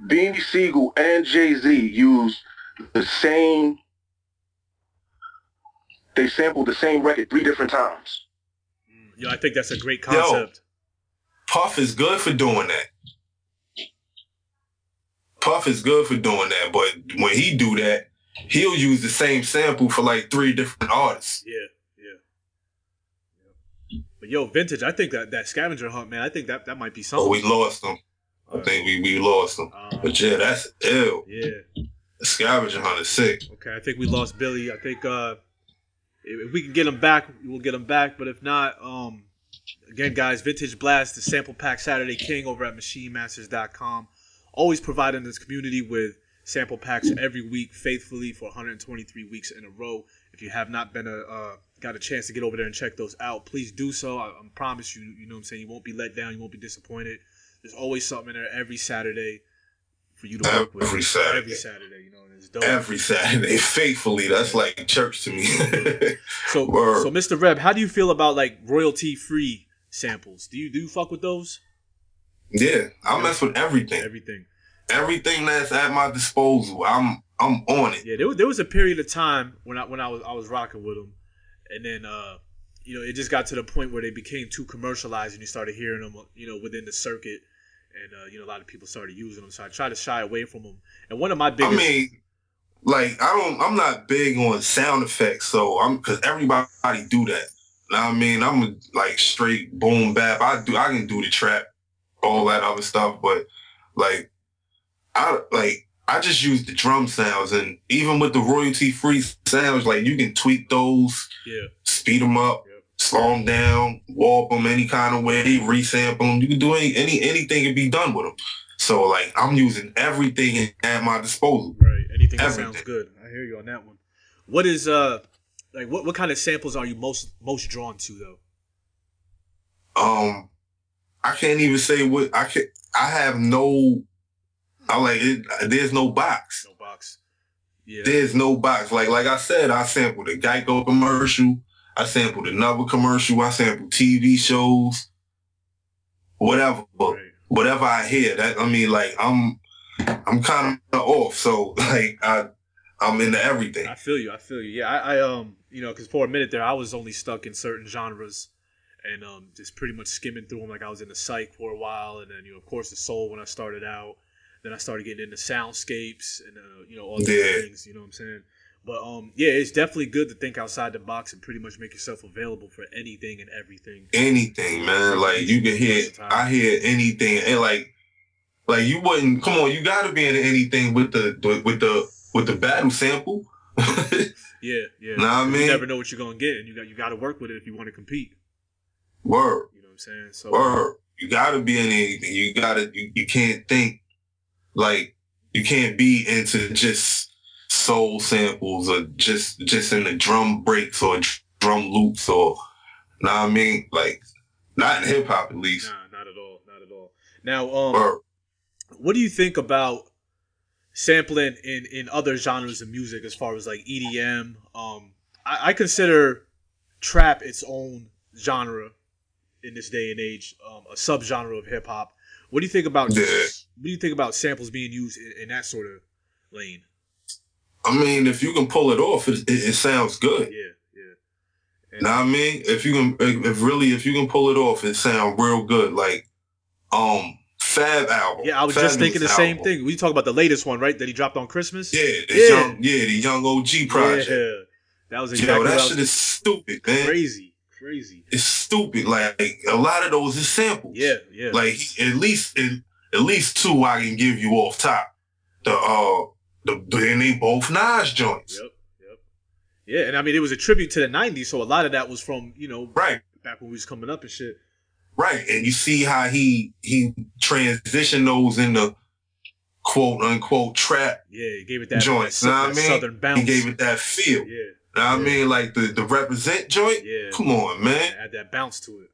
Beanie Sigel, and Jay Z used the same. They sampled the same record three different times. Yo, I think that's a great concept. Yo, Puff is good for doing that. Puff is good for doing that, but when he do that, he'll use the same sample for like three different artists. Yeah, yeah. yeah. But yo, vintage. I think that that scavenger hunt, man. I think that that might be something. Oh, we lost them. I think we, we lost them. Um, But yeah, that's ill. yeah. The scavenger hunt is sick. Okay, I think we lost Billy. I think uh if we can get them back, we'll get them back. But if not, um again guys, Vintage Blass, the sample pack Saturday King over at maschinemasters.com. Always providing this community with sample packs every week faithfully for 123 weeks in a row. If you have not been a uh, got a chance to get over there and check those out, please do so. I, I promise you, you know what I'm saying, you won't be let down, you won't be disappointed. There's always something in there every Saturday for you to work with. Every Saturday. Every Saturday, you know, and it's dope. Every Saturday, faithfully. That's like church to me. So, Word. so Mr. Reb, how do you feel about like royalty free samples? Do you do you fuck with those? yeah, I mess with everything. Everything. Everything that's at my disposal, I'm I'm on it. Yeah, there was there was a period of time when I when I was I was rocking with them, and then uh, you know, it just got to the point where they became too commercialized, and you started hearing them, you know, within the circuit, and uh, you know, a lot of people started using them. So I try to shy away from them. And one of my big I mean, like I don't, I'm not big on sound effects, so I'm because everybody do that. Know what I mean, I'm like straight boom bap. I do, I can do the trap, all that other stuff, but like, I like. I just use the drum sounds, and even with the royalty free sounds, like you can tweak those, yeah, speed them up. Slow them down, warp them any kind of way, resample them. You can do any, any anything can be done with them. So like I'm using everything at my disposal. right. Anything that sounds good. I hear you on that one. What is uh, like what what kind of samples are you most most drawn to though? Um, I can't even say what I can. I have no. I like it. There's no box. No box. Yeah. There's no box. Like like I said, I sampled a Geico commercial. I sampled another commercial. I sampled TV shows. Whatever. Whatever I hear, that I mean, like I'm, I'm kind of off. So like I, I'm into everything. I feel you. I feel you. Yeah, I, I um, you know, because for a minute there, I was only stuck in certain genres, and um, just pretty much skimming through them like I was in the psych for a while, and then you know of course the soul when I started out. Then I started getting into soundscapes and uh, you know all these Yeah. things. You know what I'm saying? But um, yeah, it's definitely good to think outside the box and pretty much make yourself available for anything and everything. anything, man. Like you can hear, I hear anything, and like, like you wouldn't. Come on, you got to be in anything with the with the with the battle sample. Yeah, yeah. Know what I You mean? never know what you're gonna get, and you got you got to work with it if you want to compete. Word, You know what I'm saying? So word. You got to be in anything. You got to. You, you can't think like you can't be into just soul samples or just just in the drum breaks or drum loops or. Know what I mean? Like not in hip hop at least. Nah, not at all, not at all. Now, um, Word. what do you think about sampling in in other genres of music as far as like EDM? Um, I, I consider trap its own genre in this day and age, um, a subgenre of hip hop. What do you think about? Yeah. What do you think about samples being used in, in that sort of lane? I mean, if you can pull it off, it, it, it sounds good. Yeah, yeah. And- Know I mean? If you can, if, if really, if you can pull it off, it sound real good. Like, um, Fab album. yeah, I was just thinking the same album. thing. We talk about the latest one, right? That he dropped on Christmas. Yeah, the Yeah. young, yeah, the young OG project. Yeah, that was exactly Yo, what I that shit is stupid, man. crazy, crazy. It's stupid. Like a lot of those is samples. Yeah, yeah. Like at least, at, at least two I can give you off top. The uh, the and they both Nas joints. Yep, yep. Yeah, and I mean it was a tribute to the '90s, so a lot of that was from you know Right. back when we was coming up and shit. Right, and you see how he he transitioned those into quote unquote trap Yeah, he gave it that, joints. that, Know what I mean? southern bounce. He gave it that feel. yeah, Know what I mean? Like the the represent joint. yeah. Come on, man. Add that bounce to it.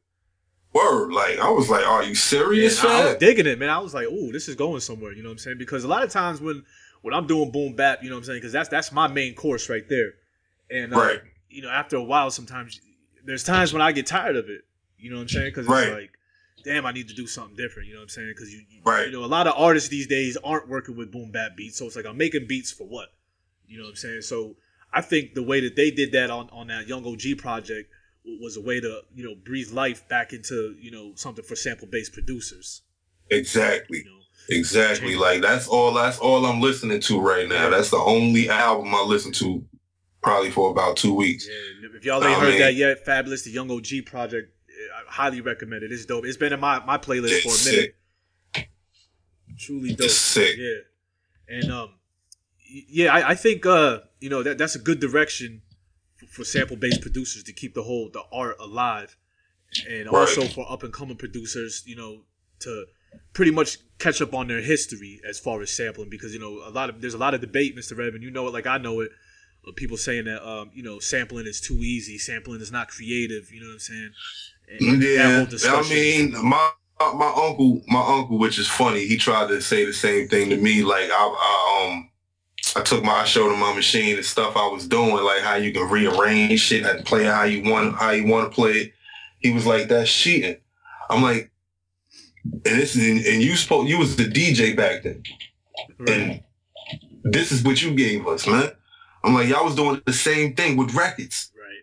Word. Like I was like, are you serious, and I, I was digging it, man. I was like, "Ooh, this is going somewhere." You know what I'm saying? Because a lot of times when when I'm doing boom bap, you know what I'm saying? Because that's that's my main course right there. And uh, Right. you know, after a while, sometimes there's times when I get tired of it. You know what I'm saying? Because it's Right. like, damn, I need to do something different. You know what I'm saying? Because you, you- Right. you know, a lot of artists these days aren't working with boom bap beats, so it's like I'm making beats for what? You know what I'm saying? So I think the way that they did that on on that Young OG project was a way to you know breathe life back into you know something for sample based producers. Exactly. You know. Exactly. Like that's all that's all I'm listening to right now. That's the only album I listen to probably for about two weeks. Yeah, if y'all ain't I heard mean- that yet, Fabolous, the Young OG project, I highly recommend it. It's dope. It's been in my, my playlist for a minute. Truly dope. It's sick. Yeah, and um, yeah, I, I think uh, you know that that's a good direction for, for sample based producers to keep the whole the art alive, and Right. also for up and coming producers, you know, to pretty much catch up on their history as far as sampling because you know a lot of there's a lot of debate, Mr. Revan. You know it like I know it. of People saying that um, you know sampling is too easy, sampling is not creative. You know what I'm saying? And that Yeah, I mean, my my uncle, my uncle, which is funny, he tried to say the same thing to me. Like I, I um, I took my, I showed him my machine and stuff I was doing, like how you can rearrange shit and play how you want, how you want to play it. He was like, "That's cheating." I'm like, and this is, and you spoke, you was the DJ back then, and this is what you gave us, man. I'm like, y'all was doing the same thing with records. right.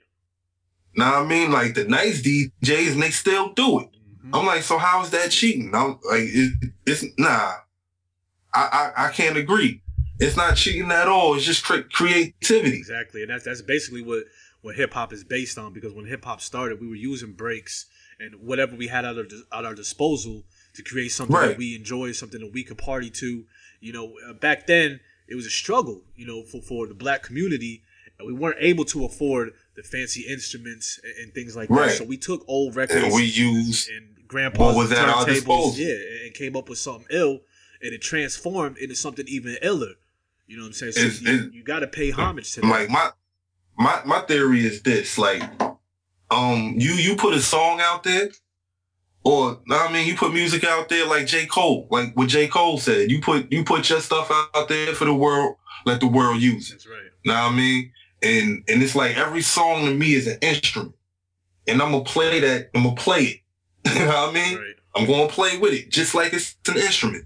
Now I mean, like the nice DJs, and they still do it. Mhm. I'm like, so how is that cheating? I'm like, it, it's nah. I, I I can't agree. It's not cheating at all. It's just cre- creativity. Exactly, and that's that's basically what what hip hop is based on. Because when hip hop started, we were using breaks and whatever we had at our at our disposal to create something Right. that we enjoy, something that we could party to. You know, uh, back then it was a struggle. You know, for for the black community, and we weren't able to afford the fancy instruments and, and things like Right. that. So we took old records And we used and grandpa's What was at our disposal. yeah, and- and came up with something ill, and it transformed into something even iller. You know what I'm saying? So It's- you, it's- you got to pay homage to that. like my my my theory is this: like, um, you you put a song out there, or I mean, you put music out there like J Cole, like what J Cole said. You put you put your stuff out there for the world, let the world use it. That's right. Know what I mean? And and it's like every song to me is an instrument. And I'm gonna play that, I'm gonna play it. you know what I mean? Right. I'm gonna play with it, just like it's an instrument.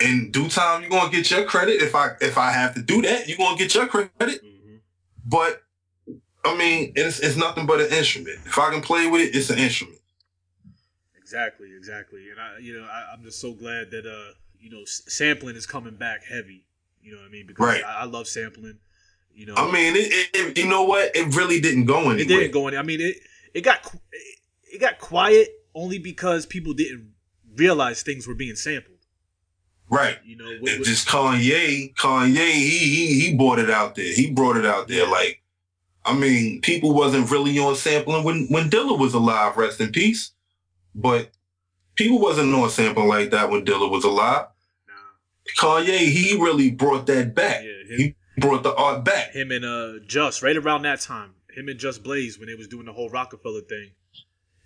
In due time, you're gonna get your credit. If I if I have to do that, you're gonna get your credit. hmm But I mean, it's it's nothing but an instrument. If I can play with it, it's an instrument. Exactly, exactly. And I, you know, I, I'm just so glad that uh, you know, s- sampling is coming back heavy. You know what I mean? Because Right. I, I love sampling. You know, I mean, it, it, you know what? It really didn't go anywhere. it didn't go in. I mean, it it got it, it got quiet only because people didn't realize things were being sampled. Right. You know, with, with- just Kanye, Kanye, he, he he brought it out there. He brought it out there. Like, I mean, people wasn't really on sampling when when Dilla was alive. Rest in peace. But people wasn't on sampling like that when Dilla was alive. Kanye, he really brought that back. Yeah, him- he brought the art back. him and uh Just right around that time, him and Just Blaze when they was doing the whole Rockefeller thing.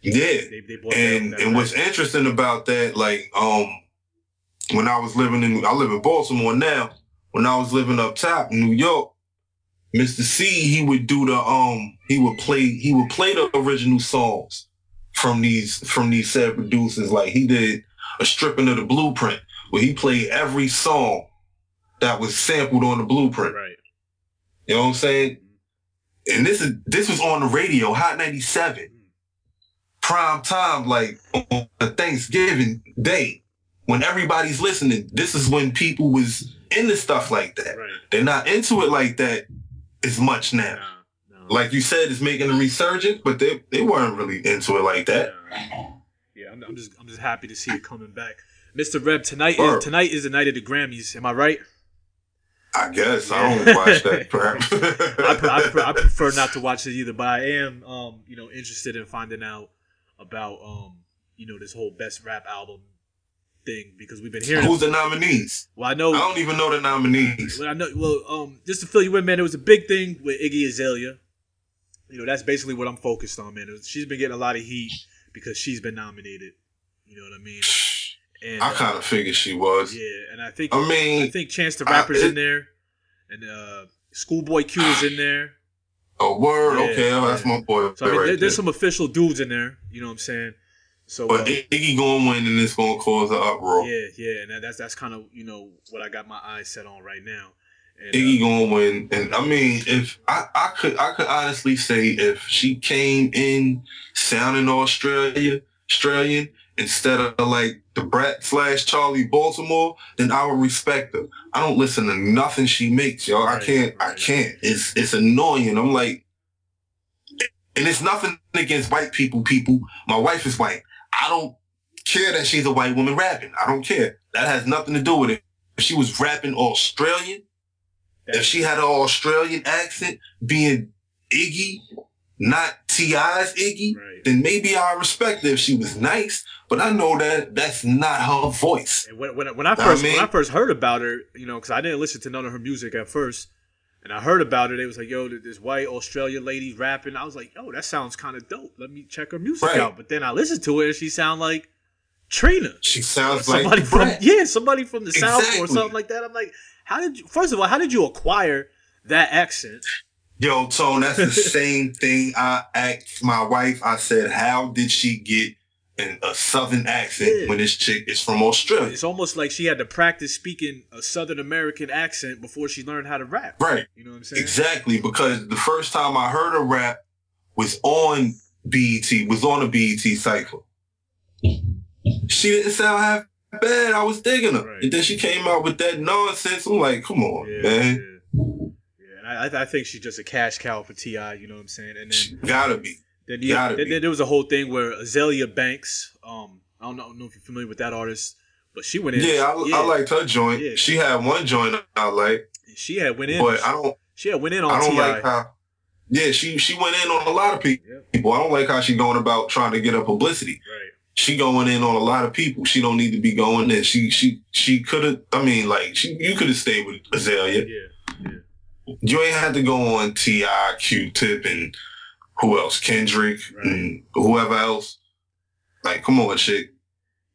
Yeah. They they brought and and what's interesting about that, like, um, when I was living in, I live in Baltimore now. When I was living up top in New York, Mr. Cee, he would do the, um, he would play, he would play the original songs from these, from these said producers. Like he did a stripping of the blueprint where he played every song that was sampled on the blueprint. right. You know what I'm saying? And this is this was on the radio, Hot 97. Mm. Prime time, like on a Thanksgiving day, when everybody's listening. This is when people was into stuff like that. Right. They're not into it like that as much now. Like you said, it's making a resurgence, but they they weren't really into it like that. Yeah, I'm, I'm just I'm just happy to see it coming back. Mr. Reb, tonight Word. is tonight is the night of the Grammys. Am I right? I guess I don't watch that crap. I, I, pre- I prefer not to watch it either, but I am um you know interested in finding out about um you know this whole best rap album thing because we've been hearing. Who's the nominees? well, I know. I don't even know the nominees. Well, I know. Well, um, just to fill you in, man, it was a big thing with Iggy Azalea. You know, that's basically what I'm focused on, man. She's been getting a lot of heat because she's been nominated. You know what I mean? And I uh, kind of figured she was. yeah, and I think I mean, I think Chance the I- Rapper's it- in there, and uh, Schoolboy Q is in there. A word, Yeah, okay, oh, that's my boy. So I mean, right there, there's some official dudes in there. You know what I'm saying? So But uh, Iggy gonna win and it's gonna cause an uproar. yeah, yeah, and that, that's that's kind of you know what I got my eyes set on right now. And, Iggy uh, gonna win, and I mean, if I, I could, I could honestly say if she came in sounding Australia, Australian instead of like the Brat slash Charli Baltimore, then I would respect her. I don't listen to nothing she makes, yo. I can't, I can't. It's it's annoying. I'm like, and it's nothing against white people. People, my wife is white. I don't care that she's a white woman rapping. I don't care. That has nothing to do with it. If she was rapping Australian, if she had an Australian accent, being Iggy, not T.I.'s Iggy, Right. then maybe I respect her if she was nice. But I know that that's not her voice. And when, when, when I Know first I when I first heard about her, you know, because I didn't listen to none of her music at first, and I heard about it, it was like, yo, this white Australian lady rapping. I was like, yo, that sounds kind of dope. Let me check her music Right. out. But then I listened to it, and she sound like Trina, She sounds somebody like from yeah, somebody from the south or something like that. I'm like, how did you? First of all, how did you acquire that accent? Yo, Tone, that's the same thing I asked my wife. I said, how did she get a southern accent Yeah. when this chick is from Australia? It's almost like she had to practice speaking a Southern American accent before she learned how to rap. Right. You know what I'm saying? Exactly, because the first time I heard her rap was on BET, was on a BET cipher. She didn't sound half bad. I was digging her. Right. And then she came out with that nonsense. I'm like, come on, Yeah, man. yeah. Yeah, and I, I- I think she's just a cash cow for Ti. You know what I'm saying? And then, gotta be. then, yeah, gotta then, be. then there was a whole thing where Azealia Banks. Um, I don't know, know if you're familiar with that artist, but she went in. Yeah, I, I liked her joint. Yeah. She had one joint I like, She had went in, but I don't. she had went in on I don't Ti. like how. Yeah, she she went in on a lot of pe- Yep. people. I don't like how she going about trying to get her publicity. right. She going in on a lot of people. She don't need to be going in. She she she could have. I mean, like she you could have stayed with Azalea. Yeah. yeah. You ain't had to go on T.I., Q-Tip, and who else? Kendrick Right. and whoever else. Like, come on, chick,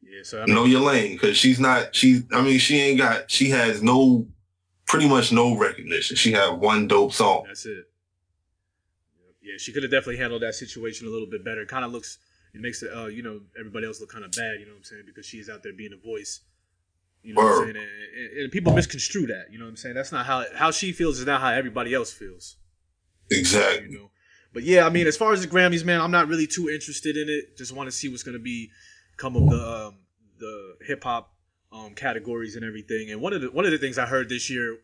Yeah. So I mean, know your lane, because she's not. She. I mean, she ain't got. She has no, pretty much no recognition. She had one dope song. that's it. Yeah, she could have definitely handled that situation a little bit better. Kind of looks, it makes it, uh, you know, everybody else look kind of bad. You know what I'm saying? Because she's out there being a voice. You know what I'm saying? And, and, and people misconstrue that. You know what I'm saying? That's not how how she feels. Is not how everybody else feels. Exactly. You know. but yeah, I mean, as far as the Grammys, man, I'm not really too interested in it. Just want to see what's gonna be come of the um, the hip hop um, categories and everything. And one of the one of the things I heard this year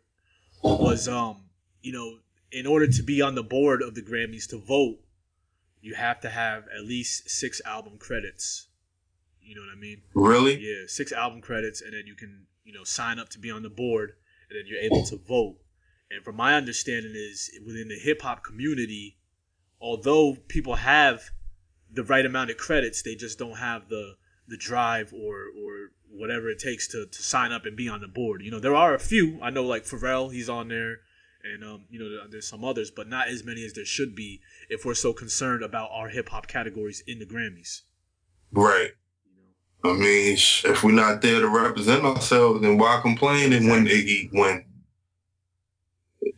was um, you know, in order to be on the board of the Grammys to vote, you have to have at least six album credits. You know what I mean? Really? Yeah, six album credits, and then you can you know sign up to be on the board, and then you're able to vote. And from my understanding, is within the hip hop community, although people have the right amount of credits, they just don't have the the drive or or whatever it takes to, to sign up and be on the board. You know, there are a few. I know like Pharrell, he's on there, and um, you know, there's some others, but not as many as there should be if we're so concerned about our hip hop categories in the Grammys. Right. I mean, if we're not there to represent ourselves, then why complain and when Iggy win?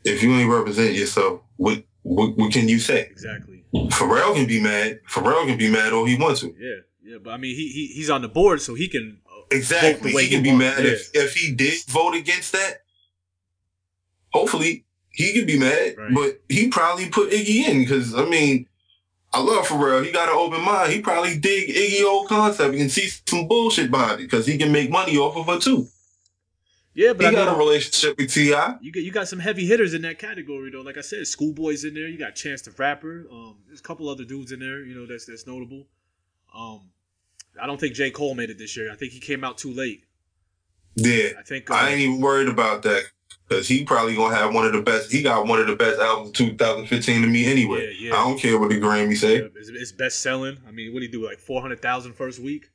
If you ain't represent yourself, what, what what can you say? Exactly. Pharrell can be mad. Pharrell can be mad all he wants to. Yeah, yeah, but I mean, he, he he's on the board, so he can uh, Exactly. vote the way he can be wants. mad if, if he did vote against that. Hopefully, he could be mad, Right. but he probably put Iggy in because I mean, I love Pharrell. He got an open mind. He probably dig Iggy old concept and see some bullshit behind it because he can make money off of it too. Yeah, but he I got mean, a relationship with Ti. you got you got some heavy hitters in that category though. Like I said, Schoolboy's in there. You got Chance the Rapper. Um, there's a couple other dudes in there. You know that's that's notable. Um, I don't think J Cole made it this year. I think he came out too late. Yeah, I think uh, I ain't even worried about that because he probably gonna have one of the best. He got one of the best albums of 2015 to me anyway. Yeah, yeah. I don't care what the Grammy say. yeah, it's, it's best selling. I mean, what do you do? Like four hundred thousand first week.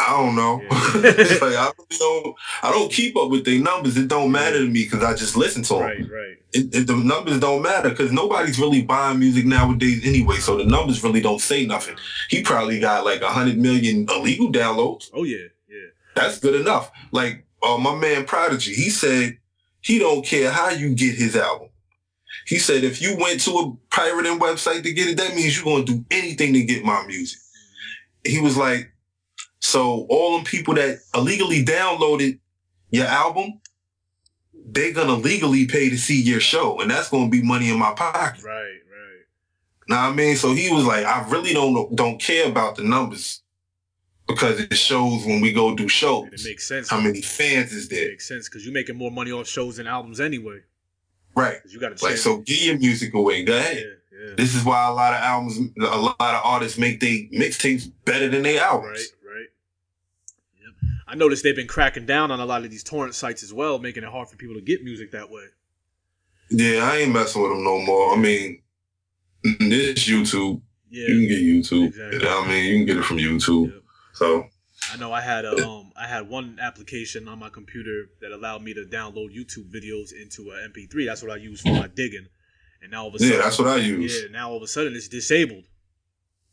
I don't know. Yeah. Like, I don't. I don't keep up with their numbers. It don't matter to me because I just listen to them. Right, right. It, it- the numbers don't matter because nobody's really buying music nowadays anyway. So the numbers really don't say nothing. He probably got like a hundred million illegal downloads. Oh yeah, yeah. That's good enough. Like uh, my man Prodigy, he said he don't care how you get his album. He said if you went to a pirating website to get it, that means you're gonna do anything to get my music. He was like, so all them people that illegally downloaded your album, they're gonna legally pay to see your show, and that's gonna be money in my pocket. Right, right. What I mean? So he was like, I really don't don't care about the numbers because it shows when we go do And it shows makes sense. how many fans is It there. makes sense because you're making more money off shows than albums anyway. Right. you got to Like, so give your music away. Go ahead. yeah. This is why a lot of albums, a lot of artists make they mixtapes better than their albums. Right, right. Yep. I noticed they've been cracking down on a lot of these torrent sites as well, making it hard for people to get music that way. Yeah, I ain't messing with them no more. I mean, this YouTube, Yeah. you can get YouTube. Exactly. I mean, you can get it from YouTube. So, I know I had a um I had one application on my computer that allowed me to download YouTube videos into a MP3. That's what I use for my digging. And now all of a sudden, yeah, that's what I use. yeah, now all of a sudden it's disabled.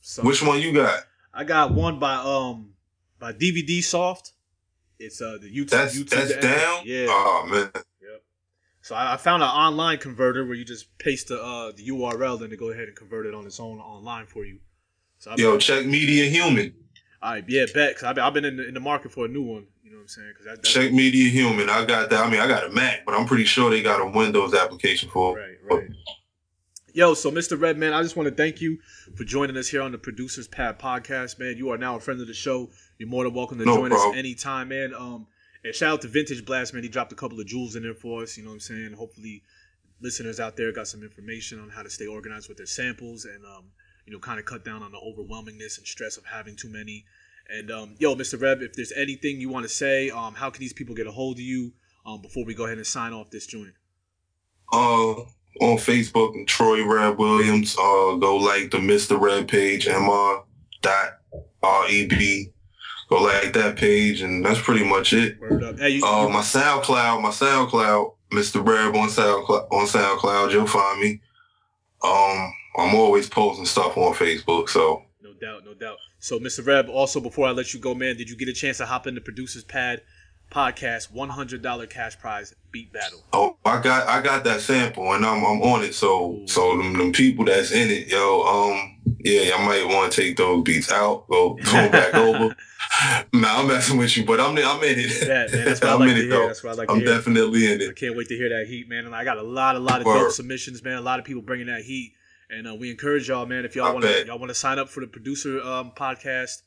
So Which one you got? I got one by um by DVD Soft. It's uh the YouTube. That's YouTube that's down. Yeah. Oh man. Yep. So I, I found an online converter where you just paste the uh, the URL and to go ahead and convert it on its own online for you. So I've Yo, check MediaHuman. All right, yeah, bet. Cause I've been, I've been in the, in the market for a new one. You know what I'm saying? Cause that, Check MediaHuman. I got that. I mean, I got a Mac, but I'm pretty sure they got a Windows application for. It. Right, right. Yo, so Mr. Redman, I just want to thank you for joining us here on the Producers Pad podcast, man. You are now a friend of the show. You're more than welcome to No join us anytime, man. Um, and shout out to Vintage Blass, man. He dropped a couple of jewels in there for us. You know what I'm saying? Hopefully, listeners out there got some information on how to stay organized with their samples and um, you know, kind of cut down on the overwhelmingness and stress of having too many. And um, yo, Mr. Reb, if there's anything you want to say, um, how can these people get a hold of you um, before we go ahead and sign off this joint? uh on Facebook Troy Red Williams. Uh go like the Mr. Reb page, MR dot R E B. Go like that page and that's pretty much it. Hey, you, Uh my SoundCloud, my SoundCloud, Mr. Reb on SoundCloud on SoundCloud, you'll find me. Um I'm always posting stuff on Facebook, so No doubt, no doubt. So, Mr. Reb, also before I let you go, man, did you get a chance to hop in the Producers Pad podcast $100 cash prize beat battle? Oh, I got I got that sample and I'm I'm on it. So so them, them people that's in it, yo, um, yeah, I might want to take those beats out, go go back over. Nah, I'm messing with you, but I'm I'm in it. Man, that's what I I'm like in to it hear. though. That's what I like. I'm definitely in it. I can't wait to hear that heat, man. And I got a lot, a lot of dope submissions, man. A lot of people bringing that heat. And uh, we encourage y'all, man, if y'all want to y'all want to sign up for the producer um, podcast,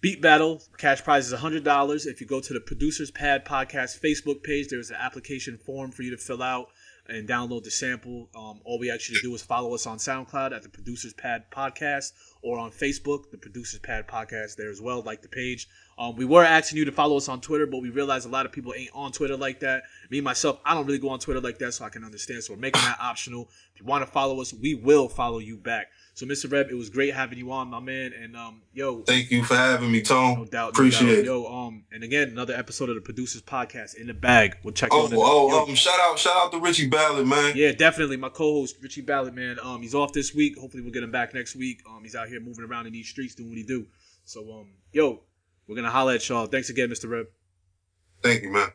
Beat Battle. Cash prize is hundred dollars. If you go to the Producers Pad Podcast Facebook page, there's an application form for you to fill out and download the sample. Um, all we ask you to do is follow us on SoundCloud at the Producers Pad Podcast or on Facebook, the Producers Pad Podcast there as well, like the page. Um, we were asking you to follow us on Twitter, but we realized a lot of people ain't on Twitter like that. Me myself, I don't really go on Twitter like that, so I can understand. So we're making that optional. If you want to follow us, we will follow you back. So, Mr. Reb, it was great having you on, my man. And um, yo, Thank you for having me, Tone. no doubt, no Appreciate doubt. it. Yo, um, and again, another episode of the Producers Podcast in the bag. We'll check Oh, oh, um, shout out, shout out to Richie Ballard, man. yeah, definitely. My co-host Richie Ballard, man. Um, he's off this week. Hopefully, we'll get him back next week. Um, he's out here moving around in these streets doing what he do. So, um, yo, we're gonna holla at y'all. Thanks again, Mr. Reb. Thank you, man.